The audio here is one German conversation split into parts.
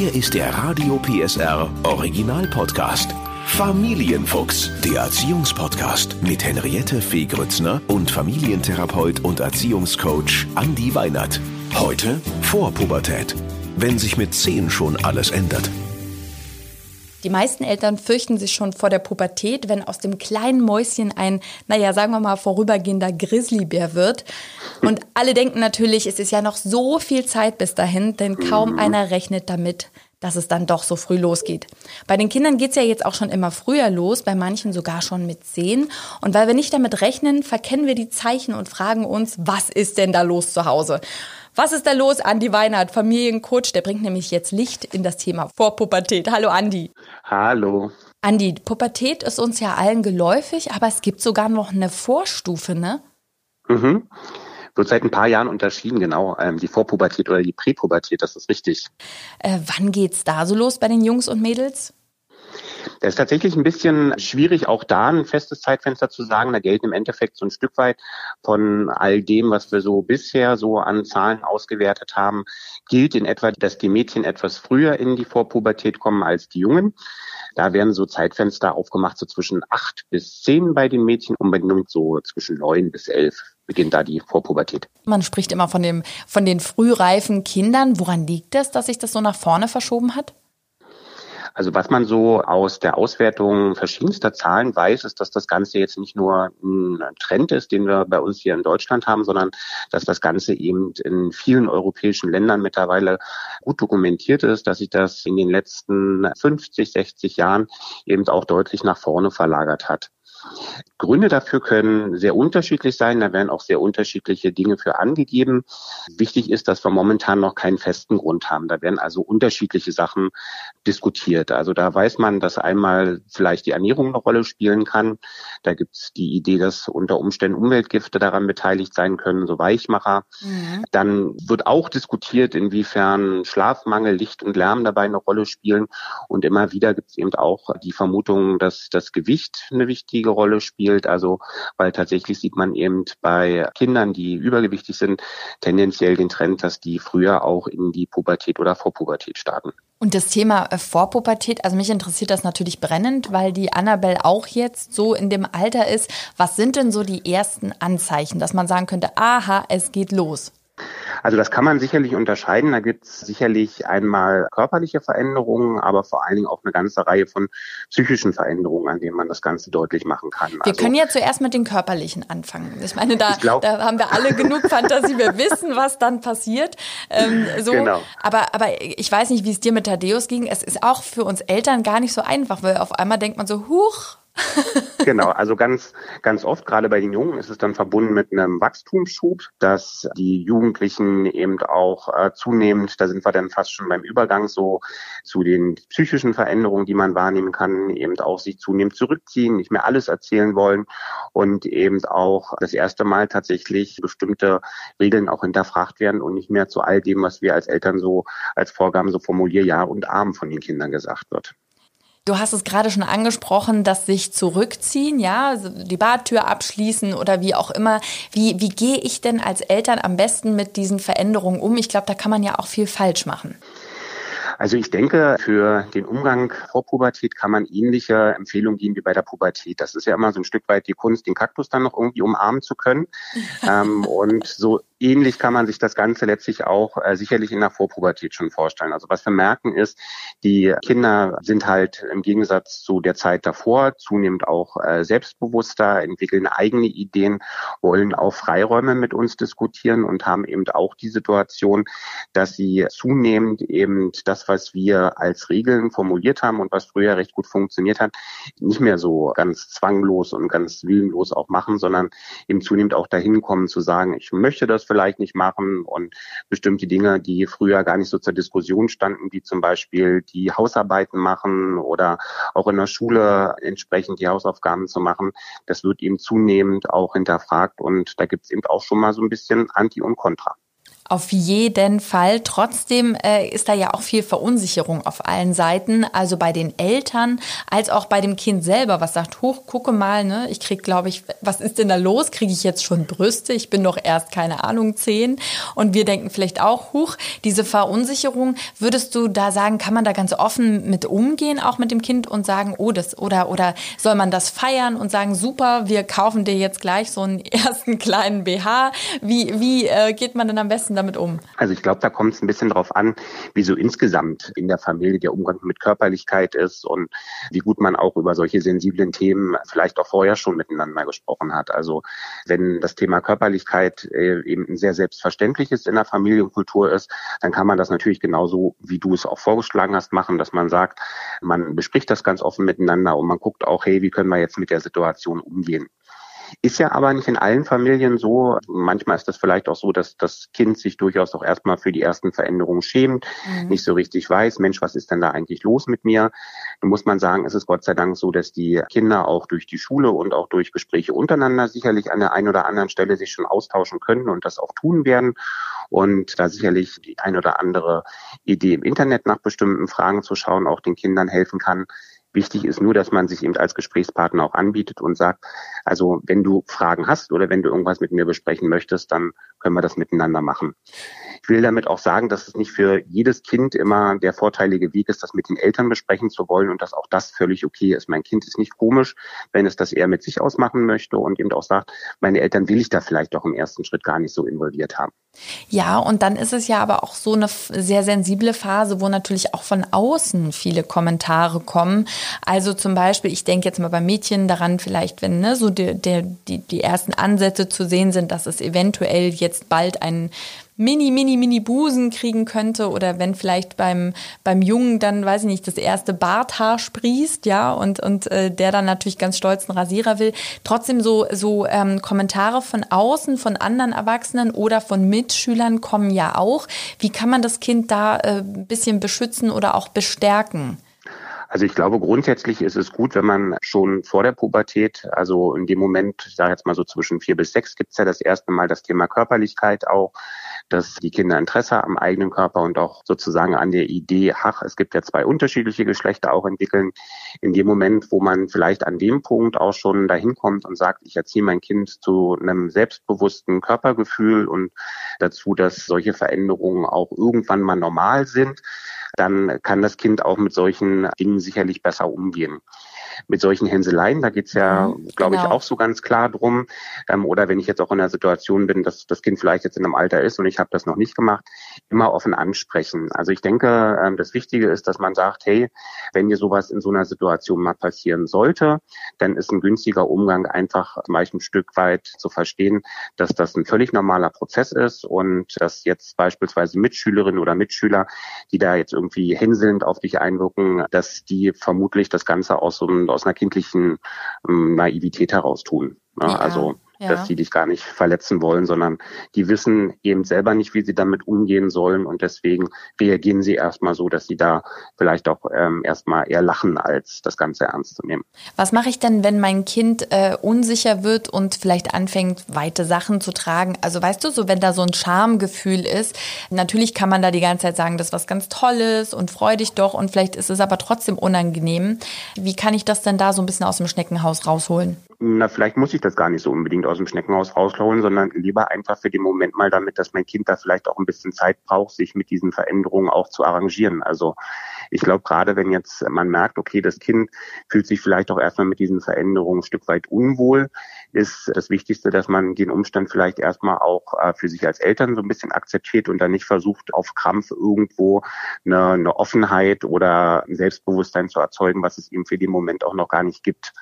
Hier ist der Radio PSR Original Podcast. Familienfuchs, der Erziehungspodcast mit Henriette Fee Grützner und Familientherapeut und Erziehungscoach Andi Weinert. Heute vor Pubertät. Wenn sich mit 10 schon alles ändert. Die meisten Eltern fürchten sich schon vor der Pubertät, wenn aus dem kleinen Mäuschen ein, naja, sagen wir mal, vorübergehender Grizzlybär wird. Und alle denken natürlich, es ist ja noch so viel Zeit bis dahin, denn kaum einer rechnet damit, dass es dann doch so früh losgeht. Bei den Kindern geht's ja jetzt auch schon immer früher los, bei manchen sogar schon mit zehn. Und weil wir nicht damit rechnen, verkennen wir die Zeichen und fragen uns, was ist denn da los zu Hause? Was ist da los? Andi Weinert, Familiencoach, der bringt nämlich jetzt Licht in das Thema Vorpubertät. Hallo Andi. Hallo. Andi, Pubertät ist uns ja allen geläufig, aber es gibt sogar noch eine Vorstufe, ne? Mhm. Wird seit ein paar Jahren unterschieden, genau. Ähm, die Vorpubertät oder die Präpubertät, das ist richtig. Äh, wann geht's da so los bei den Jungs und Mädels? Das ist tatsächlich ein bisschen schwierig, auch da ein festes Zeitfenster zu sagen. Da gelten im Endeffekt so ein Stück weit von all dem, was wir so bisher so an Zahlen ausgewertet haben, gilt in etwa, dass die Mädchen etwas früher in die Vorpubertät kommen als die Jungen. Da werden so Zeitfenster aufgemacht, so zwischen acht bis zehn bei den Mädchen und bei den Jungs so zwischen neun bis elf beginnt da die Vorpubertät. Man spricht immer von dem, von den frühreifen Kindern. Woran liegt das, dass sich das so nach vorne verschoben hat? Also was man so aus der Auswertung verschiedenster Zahlen weiß, ist, dass das Ganze jetzt nicht nur ein Trend ist, den wir bei uns hier in Deutschland haben, sondern dass das Ganze eben in vielen europäischen Ländern mittlerweile gut dokumentiert ist, dass sich das in den letzten 50, 60 Jahren eben auch deutlich nach vorne verlagert hat. Gründe dafür können sehr unterschiedlich sein. Da werden auch sehr unterschiedliche Dinge für angegeben. Wichtig ist, dass wir momentan noch keinen festen Grund haben. Da werden also unterschiedliche Sachen diskutiert. Also da weiß man, dass einmal vielleicht die Ernährung eine Rolle spielen kann. Da gibt es die Idee, dass unter Umständen Umweltgifte daran beteiligt sein können, so Weichmacher. Mhm. Dann wird auch diskutiert, inwiefern Schlafmangel, Licht und Lärm dabei eine Rolle spielen. Und immer wieder gibt es eben auch die Vermutung, dass das Gewicht eine wichtige wichtige Rolle spielt. Also weil tatsächlich sieht man eben bei Kindern, die übergewichtig sind, tendenziell den Trend, dass die früher auch in die Pubertät oder Vorpubertät starten. Und das Thema äh, Vorpubertät, also mich interessiert das natürlich brennend, weil die Annabelle auch jetzt so in dem Alter ist. Was sind denn so die ersten Anzeichen, dass man sagen könnte, aha, es geht los? Also das kann man sicherlich unterscheiden. Da gibt es sicherlich einmal körperliche Veränderungen, aber vor allen Dingen auch eine ganze Reihe von psychischen Veränderungen, an denen man das Ganze deutlich machen kann. Wir also, können ja zuerst mit den körperlichen anfangen. Ich meine, da, ich glaub, da haben wir alle genug Fantasie. Wir wissen, was dann passiert. Ähm, so. Genau. Aber, aber ich weiß nicht, wie es dir mit Thaddeus ging. Es ist auch für uns Eltern gar nicht so einfach, weil auf einmal denkt man so, huch, genau, also ganz, ganz oft, gerade bei den Jungen, ist es dann verbunden mit einem Wachstumsschub, dass die Jugendlichen eben auch äh, zunehmend, da sind wir dann fast schon beim Übergang so zu den psychischen Veränderungen, die man wahrnehmen kann, eben auch sich zunehmend zurückziehen, nicht mehr alles erzählen wollen und eben auch das erste Mal tatsächlich bestimmte Regeln auch hinterfragt werden und nicht mehr zu all dem, was wir als Eltern so als Vorgaben so formulier Ja und Arm von den Kindern gesagt wird. Du hast es gerade schon angesprochen, dass sich zurückziehen, ja, also die Badtür abschließen oder wie auch immer. Wie, wie gehe ich denn als Eltern am besten mit diesen Veränderungen um? Ich glaube, da kann man ja auch viel falsch machen. Also ich denke, für den Umgang vor Pubertät kann man ähnliche Empfehlungen geben wie bei der Pubertät. Das ist ja immer so ein Stück weit die Kunst, den Kaktus dann noch irgendwie umarmen zu können. ähm, und so ähnlich kann man sich das Ganze letztlich auch äh, sicherlich in der Vorpubertät schon vorstellen. Also was wir merken ist, die Kinder sind halt im Gegensatz zu der Zeit davor zunehmend auch äh, selbstbewusster, entwickeln eigene Ideen, wollen auch Freiräume mit uns diskutieren und haben eben auch die Situation, dass sie zunehmend eben das, was wir als Regeln formuliert haben und was früher recht gut funktioniert hat, nicht mehr so ganz zwanglos und ganz willenlos auch machen, sondern eben zunehmend auch dahin kommen zu sagen, ich möchte das vielleicht nicht machen und bestimmte Dinge, die früher gar nicht so zur Diskussion standen, wie zum Beispiel die Hausarbeiten machen oder auch in der Schule entsprechend die Hausaufgaben zu machen, das wird eben zunehmend auch hinterfragt und da gibt es eben auch schon mal so ein bisschen Anti und Contra. Auf jeden Fall. Trotzdem äh, ist da ja auch viel Verunsicherung auf allen Seiten. Also bei den Eltern als auch bei dem Kind selber, was sagt, hoch, gucke mal, ne, ich krieg, glaube ich, was ist denn da los? Kriege ich jetzt schon Brüste? Ich bin doch erst, keine Ahnung, zehn. Und wir denken vielleicht auch, hoch, diese Verunsicherung, würdest du da sagen, kann man da ganz offen mit umgehen, auch mit dem Kind und sagen, oh, das, oder, oder soll man das feiern und sagen, super, wir kaufen dir jetzt gleich so einen ersten kleinen BH? Wie, wie äh, geht man denn am besten damit um? Also ich glaube, da kommt es ein bisschen drauf an, wie so insgesamt in der Familie der Umgang mit Körperlichkeit ist und wie gut man auch über solche sensiblen Themen vielleicht auch vorher schon miteinander gesprochen hat. Also wenn das Thema Körperlichkeit äh, eben ein sehr selbstverständliches in der Familienkultur ist, dann kann man das natürlich genauso, wie du es auch vorgeschlagen hast, machen, dass man sagt, man bespricht das ganz offen miteinander und man guckt auch, hey, wie können wir jetzt mit der Situation umgehen? Ist ja aber nicht in allen Familien so. Manchmal ist das vielleicht auch so, dass das Kind sich durchaus auch erstmal für die ersten Veränderungen schämt, mhm. nicht so richtig weiß, Mensch, was ist denn da eigentlich los mit mir? Da muss man sagen, es ist Gott sei Dank so, dass die Kinder auch durch die Schule und auch durch Gespräche untereinander sicherlich an der einen oder anderen Stelle sich schon austauschen können und das auch tun werden. Und da sicherlich die ein oder andere Idee im Internet nach bestimmten Fragen zu schauen auch den Kindern helfen kann, Wichtig ist nur, dass man sich eben als Gesprächspartner auch anbietet und sagt, also wenn du Fragen hast oder wenn du irgendwas mit mir besprechen möchtest, dann können wir das miteinander machen. Ich will damit auch sagen, dass es nicht für jedes Kind immer der vorteilige Weg ist, das mit den Eltern besprechen zu wollen und dass auch das völlig okay ist. Mein Kind ist nicht komisch, wenn es das eher mit sich ausmachen möchte und eben auch sagt, meine Eltern will ich da vielleicht auch im ersten Schritt gar nicht so involviert haben. Ja, und dann ist es ja aber auch so eine sehr sensible Phase, wo natürlich auch von außen viele Kommentare kommen. Also zum Beispiel, ich denke jetzt mal bei Mädchen daran, vielleicht, wenn ne, so die, die, die ersten Ansätze zu sehen sind, dass es eventuell jetzt bald ein mini, mini, mini Busen kriegen könnte oder wenn vielleicht beim, beim Jungen dann, weiß ich nicht, das erste Barthaar sprießt, ja, und, und äh, der dann natürlich ganz stolz einen Rasierer will. Trotzdem so, so ähm, Kommentare von außen, von anderen Erwachsenen oder von Mitschülern kommen ja auch. Wie kann man das Kind da äh, ein bisschen beschützen oder auch bestärken? Also ich glaube, grundsätzlich ist es gut, wenn man schon vor der Pubertät, also in dem Moment, ich sage jetzt mal so zwischen vier bis sechs, gibt es ja das erste Mal das Thema Körperlichkeit auch, dass die Kinder Interesse am eigenen Körper und auch sozusagen an der Idee, ach, es gibt ja zwei unterschiedliche Geschlechter auch entwickeln. In dem Moment, wo man vielleicht an dem Punkt auch schon dahin kommt und sagt, ich erziehe mein Kind zu einem selbstbewussten Körpergefühl und dazu, dass solche Veränderungen auch irgendwann mal normal sind, dann kann das Kind auch mit solchen Dingen sicherlich besser umgehen mit solchen Hänseleien. Da geht's ja, mhm, glaube genau. ich, auch so ganz klar drum. Ähm, oder wenn ich jetzt auch in der Situation bin, dass das Kind vielleicht jetzt in einem Alter ist und ich habe das noch nicht gemacht, immer offen ansprechen. Also ich denke, ähm, das Wichtige ist, dass man sagt, hey, wenn dir sowas in so einer Situation mal passieren sollte, dann ist ein günstiger Umgang einfach vielleicht ein Stück weit zu verstehen, dass das ein völlig normaler Prozess ist und dass jetzt beispielsweise Mitschülerinnen oder Mitschüler, die da jetzt irgendwie hänselnd auf dich einwirken, dass die vermutlich das Ganze aus so einem aus einer kindlichen ähm, Naivität heraus tun. Ne? Ja. Also ja. dass die dich gar nicht verletzen wollen, sondern die wissen eben selber nicht, wie sie damit umgehen sollen und deswegen reagieren sie erstmal so, dass sie da vielleicht auch ähm, erstmal eher lachen, als das Ganze ernst zu nehmen. Was mache ich denn, wenn mein Kind äh, unsicher wird und vielleicht anfängt, weite Sachen zu tragen? Also weißt du, so wenn da so ein Schamgefühl ist, natürlich kann man da die ganze Zeit sagen, das ist was ganz Tolles und freu dich doch und vielleicht ist es aber trotzdem unangenehm. Wie kann ich das denn da so ein bisschen aus dem Schneckenhaus rausholen? Na, vielleicht muss ich das gar nicht so unbedingt aus dem Schneckenhaus rausholen, sondern lieber einfach für den Moment mal damit, dass mein Kind da vielleicht auch ein bisschen Zeit braucht, sich mit diesen Veränderungen auch zu arrangieren. Also ich glaube, gerade wenn jetzt man merkt, okay, das Kind fühlt sich vielleicht auch erstmal mit diesen Veränderungen ein Stück weit unwohl, ist das Wichtigste, dass man den Umstand vielleicht erstmal auch äh, für sich als Eltern so ein bisschen akzeptiert und dann nicht versucht, auf Krampf irgendwo eine, eine Offenheit oder ein Selbstbewusstsein zu erzeugen, was es ihm für den Moment auch noch gar nicht gibt.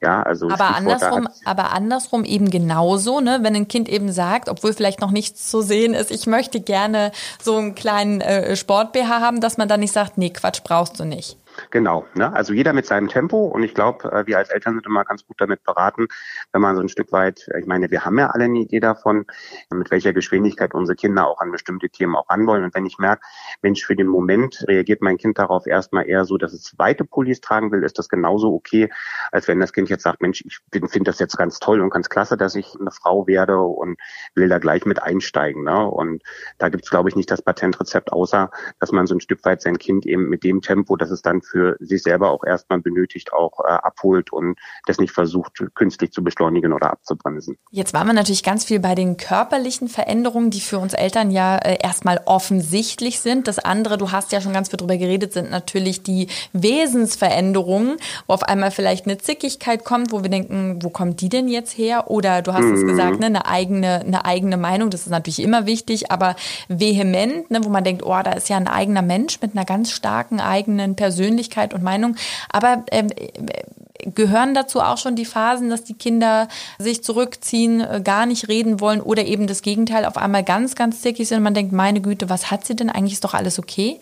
Ja, also aber andersrum, aber andersrum eben genauso, ne? Wenn ein Kind eben sagt, obwohl vielleicht noch nichts zu sehen ist, ich möchte gerne so einen kleinen äh, Sport-BH haben, dass man dann nicht sagt, nee, Quatsch, brauchst du nicht. Genau, ne? also jeder mit seinem Tempo und ich glaube, äh, wir als Eltern sind immer ganz gut damit beraten, wenn man so ein Stück weit, ich meine, wir haben ja alle eine Idee davon, mit welcher Geschwindigkeit unsere Kinder auch an bestimmte Themen auch anwollen und wenn ich merke, Mensch, für den Moment reagiert mein Kind darauf erstmal eher so, dass es weite Pullis tragen will, ist das genauso okay, als wenn das Kind jetzt sagt, Mensch, ich finde das jetzt ganz toll und ganz klasse, dass ich eine Frau werde und will da gleich mit einsteigen. Ne? Und da gibt es, glaube ich, nicht das Patentrezept, außer dass man so ein Stück weit sein Kind eben mit dem Tempo, dass es dann für sich selber auch erstmal benötigt, auch äh, abholt und das nicht versucht, künstlich zu beschleunigen oder abzubremsen. Jetzt waren wir natürlich ganz viel bei den körperlichen Veränderungen, die für uns Eltern ja äh, erstmal offensichtlich sind. Das andere, du hast ja schon ganz viel drüber geredet, sind natürlich die Wesensveränderungen, wo auf einmal vielleicht eine Zickigkeit kommt, wo wir denken, wo kommt die denn jetzt her? Oder du hast mhm. es gesagt, ne, eine eigene, eine eigene Meinung, das ist natürlich immer wichtig, aber vehement, ne, wo man denkt, oh, da ist ja ein eigener Mensch mit einer ganz starken eigenen Persönlichkeit und Meinung. Aber ähm, gehören dazu auch schon die Phasen, dass die Kinder sich zurückziehen, äh, gar nicht reden wollen oder eben das Gegenteil auf einmal ganz, ganz zickig sind und man denkt, meine Güte, was hat sie denn? Eigentlich ist doch alles okay?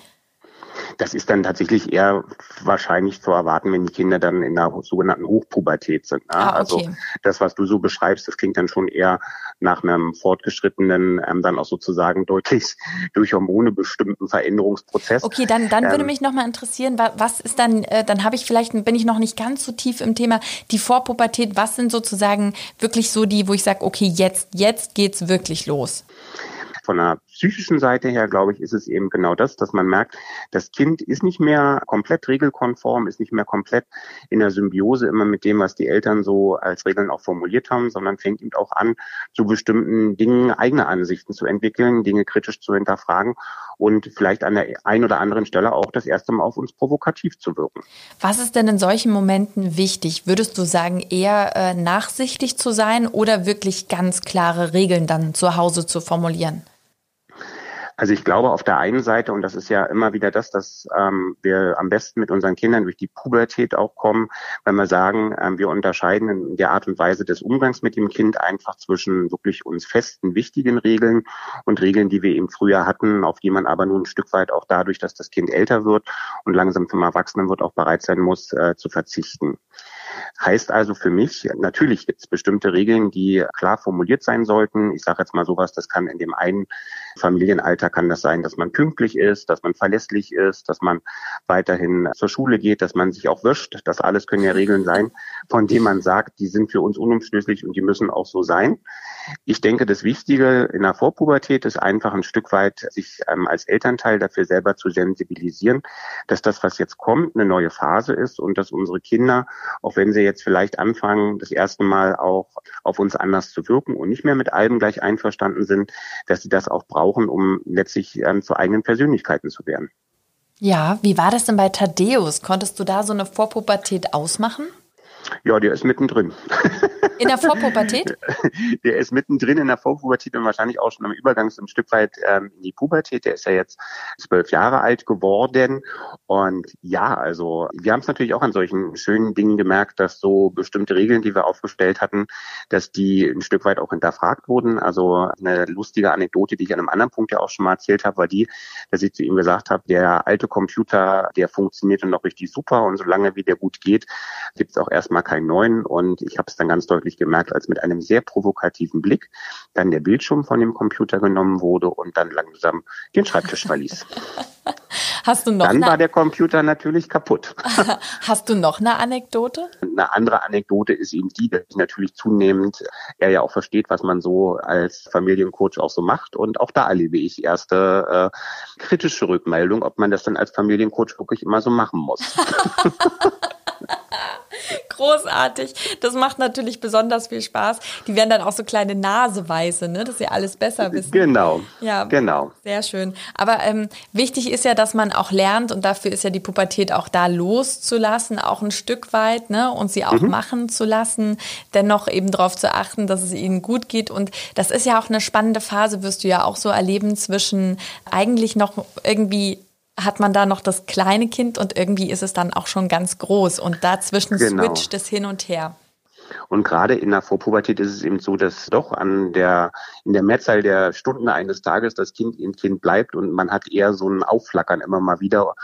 Das ist dann tatsächlich eher wahrscheinlich zu erwarten, wenn die Kinder dann in der sogenannten Hochpubertät sind. Ne? Ah, also okay. Also das, was du so beschreibst, das klingt dann schon eher nach einem fortgeschrittenen, ähm, dann auch sozusagen deutlich durch Hormone bestimmten Veränderungsprozess. Okay, dann, dann ähm, würde mich nochmal interessieren, was ist dann, äh, dann habe ich vielleicht, bin ich noch nicht ganz so tief im Thema, die Vorpubertät, was sind sozusagen wirklich so die, wo ich sage, okay, jetzt, jetzt geht's wirklich los? Von der psychischen Seite her, glaube ich, ist es eben genau das, dass man merkt, das Kind ist nicht mehr komplett regelkonform, ist nicht mehr komplett in der Symbiose immer mit dem, was die Eltern so als Regeln auch formuliert haben, sondern fängt eben auch an, zu bestimmten Dingen eigene Ansichten zu entwickeln, Dinge kritisch zu hinterfragen und vielleicht an der einen oder anderen Stelle auch das erste Mal auf uns provokativ zu wirken. Was ist denn in solchen Momenten wichtig? Würdest du sagen, eher äh, nachsichtig zu sein oder wirklich ganz klare Regeln dann zu Hause zu formulieren? Also ich glaube auf der einen Seite, und das ist ja immer wieder das, dass ähm, wir am besten mit unseren Kindern durch die Pubertät auch kommen, wenn wir sagen, ähm, wir unterscheiden in der Art und Weise des Umgangs mit dem Kind einfach zwischen wirklich uns festen, wichtigen Regeln und Regeln, die wir eben früher hatten, auf die man aber nun ein Stück weit auch dadurch, dass das Kind älter wird und langsam zum Erwachsenen wird, auch bereit sein muss, äh, zu verzichten. Heißt also für mich, natürlich gibt es bestimmte Regeln, die klar formuliert sein sollten. Ich sage jetzt mal sowas, das kann in dem einen Familienalter kann das sein, dass man pünktlich ist, dass man verlässlich ist, dass man weiterhin zur Schule geht, dass man sich auch wischt. Das alles können ja Regeln sein, von denen man sagt, die sind für uns unumstößlich und die müssen auch so sein. Ich denke, das Wichtige in der Vorpubertät ist einfach ein Stück weit, sich ähm, als Elternteil dafür selber zu sensibilisieren, dass das, was jetzt kommt, eine neue Phase ist und dass unsere Kinder, auch wenn sie jetzt vielleicht anfangen, das erste Mal auch auf uns anders zu wirken und nicht mehr mit allem gleich einverstanden sind, dass sie das auch brauchen, um letztlich ähm, zu eigenen Persönlichkeiten zu werden. Ja, wie war das denn bei Thaddeus? Konntest du da so eine Vorpubertät ausmachen? Ja, der ist mittendrin. In der Vorpubertät? Der ist mittendrin in der Vorpubertät und wahrscheinlich auch schon am Übergang so ein Stück weit ähm, in die Pubertät. Der ist ja jetzt zwölf Jahre alt geworden. Und ja, also wir haben es natürlich auch an solchen schönen Dingen gemerkt, dass so bestimmte Regeln, die wir aufgestellt hatten, dass die ein Stück weit auch hinterfragt wurden. Also eine lustige Anekdote, die ich an einem anderen Punkt ja auch schon mal erzählt habe, war die, dass ich zu ihm gesagt habe, der alte Computer, der funktionierte noch richtig super und solange wie der gut geht, gibt es auch erstmal keinen neuen. Und ich habe es dann ganz deutlich deutlich gemerkt, als mit einem sehr provokativen Blick dann der Bildschirm von dem Computer genommen wurde und dann langsam den Schreibtisch verließ. Hast du noch Dann war der Computer natürlich kaputt. Hast du noch eine Anekdote? Eine andere Anekdote ist eben die, dass ich natürlich zunehmend er ja auch versteht, was man so als Familiencoach auch so macht. Und auch da erlebe ich erste äh, kritische Rückmeldung, ob man das dann als Familiencoach wirklich immer so machen muss. Großartig. Das macht natürlich besonders viel Spaß. Die werden dann auch so kleine Naseweise, ne? dass sie alles besser wissen. Genau. Ja, genau. Sehr schön. Aber ähm, wichtig ist ja, dass man auch lernt und dafür ist ja die Pubertät auch da loszulassen, auch ein Stück weit, ne? Und sie auch mhm. machen zu lassen, dennoch eben darauf zu achten, dass es ihnen gut geht. Und das ist ja auch eine spannende Phase, wirst du ja auch so erleben zwischen eigentlich noch irgendwie hat man da noch das kleine Kind und irgendwie ist es dann auch schon ganz groß und dazwischen genau. switcht es hin und her. Und gerade in der Vorpubertät ist es eben so, dass doch an der, in der Mehrzahl der Stunden eines Tages das Kind im Kind bleibt und man hat eher so ein Aufflackern immer mal wieder,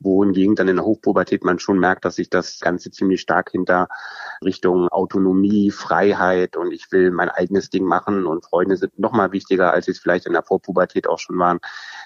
wohingegen dann in der Hochpubertät man schon merkt, dass sich das Ganze ziemlich stark hinter Richtung Autonomie, Freiheit und ich will mein eigenes Ding machen und Freunde sind noch mal wichtiger, als sie es vielleicht in der Vorpubertät auch schon waren,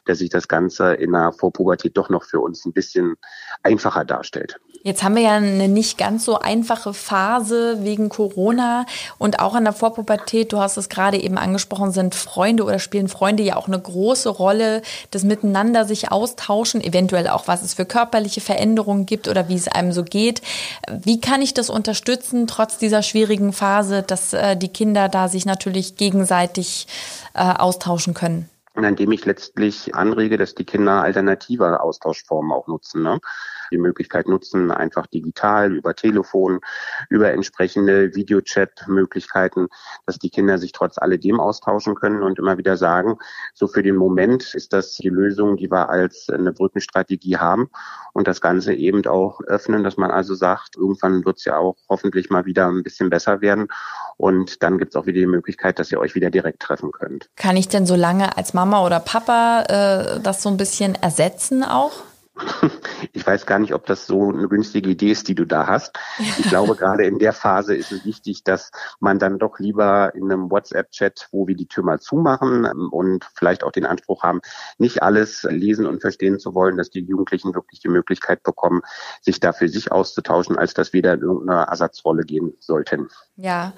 dass sich das Ganze in der Vorpubertät doch noch für uns ein bisschen einfacher darstellt. Jetzt haben wir ja eine nicht ganz so einfache Phase wegen Corona und auch in der Vorpubertät, du hast es gerade eben angesprochen, sind Freunde oder spielen Freunde ja auch eine große Rolle, das Miteinander sich austauschen, eventuell auch, was es für körperliche Veränderungen gibt oder wie es einem so geht. Wie kann ich das unterstützen, trotz dieser schwierigen Phase, dass äh, die Kinder da sich natürlich gegenseitig äh, austauschen können? Indem ich letztlich anrege, dass die Kinder alternative Austauschformen auch nutzen. Ne? Die Möglichkeit nutzen, einfach digital, über Telefon, über entsprechende Videochat-Möglichkeiten, dass die Kinder sich trotz alledem austauschen können und immer wieder sagen, so für den Moment ist das die Lösung, die wir als eine Brückenstrategie haben und das Ganze eben auch öffnen, dass man also sagt, irgendwann wird es ja auch hoffentlich mal wieder ein bisschen besser werden und dann gibt es auch wieder die Möglichkeit, dass ihr euch wieder direkt treffen könnt. Kann ich denn so lange als Mama oder Papa äh, das so ein bisschen ersetzen auch? Ich weiß gar nicht, ob das so eine günstige Idee ist, die du da hast. Ich glaube, gerade in der Phase ist es wichtig, dass man dann doch lieber in einem WhatsApp-Chat, wo wir die Tür mal zumachen ähm, und vielleicht auch den Anspruch haben, nicht alles lesen und verstehen zu wollen, dass die Jugendlichen wirklich die Möglichkeit bekommen, sich da für sich auszutauschen, als dass wir da in irgendeine Ersatzrolle gehen sollten. Ja,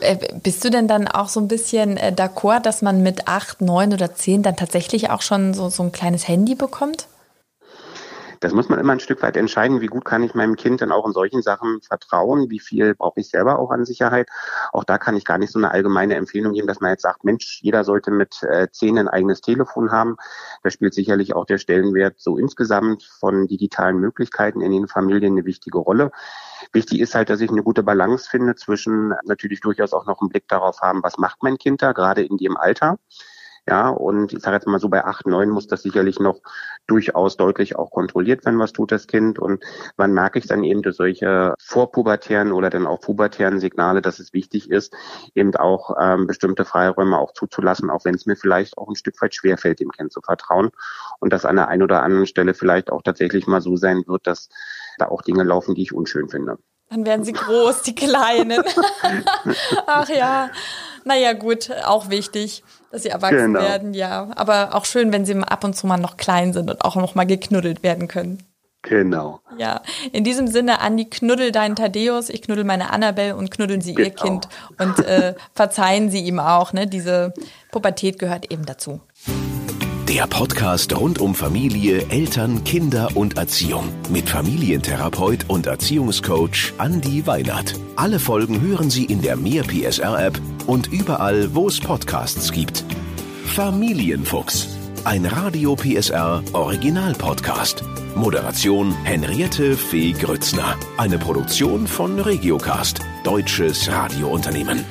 äh, bist du denn dann auch so ein bisschen äh, d'accord, dass man mit acht, neun oder zehn dann tatsächlich auch schon so, so ein kleines Handy bekommt? Das muss man immer ein Stück weit entscheiden, wie gut kann ich meinem Kind dann auch in solchen Sachen vertrauen, wie viel brauche ich selber auch an Sicherheit. Auch da kann ich gar nicht so eine allgemeine Empfehlung geben, dass man jetzt sagt, Mensch, jeder sollte mit äh, zehn ein eigenes Telefon haben. Da spielt sicherlich auch der Stellenwert so insgesamt von digitalen Möglichkeiten in den Familien eine wichtige Rolle. Wichtig ist halt, dass ich eine gute Balance finde zwischen natürlich durchaus auch noch einen Blick darauf haben, was macht mein Kind da, gerade in dem Alter. Ja, und ich sage jetzt mal so bei acht, neun muss das sicherlich noch durchaus deutlich auch kontrolliert werden, was tut das Kind und wann merke ich dann eben durch solche vorpubertären oder dann auch pubertären Signale, dass es wichtig ist, eben auch ähm, bestimmte Freiräume auch zuzulassen, auch wenn es mir vielleicht auch ein Stück weit schwerfällt, dem Kind zu vertrauen und dass an der einen oder anderen Stelle vielleicht auch tatsächlich mal so sein wird, dass da auch Dinge laufen, die ich unschön finde. Dann werden sie groß, die Kleinen. Ach ja. Naja, gut, auch wichtig, dass sie erwachsen genau. werden, ja. Aber auch schön, wenn sie ab und zu mal noch klein sind und auch noch mal geknuddelt werden können. Genau. Ja, in diesem Sinne, Andi, knuddel deinen Thaddeus, ich knuddel meine Annabelle und knuddeln Sie genau. Ihr Kind und äh, verzeihen Sie ihm auch, ne? Diese Pubertät gehört eben dazu. Der Podcast rund um Familie, Eltern, Kinder und Erziehung mit Familientherapeut und Erziehungscoach Andi Weinert. Alle Folgen hören Sie in der Mehr PSR App und überall, wo es Podcasts gibt. Familienfuchs, ein Radio PSR Original Podcast. Moderation Henriette Fee Grützner. Eine Produktion von Regiocast, deutsches Radiounternehmen.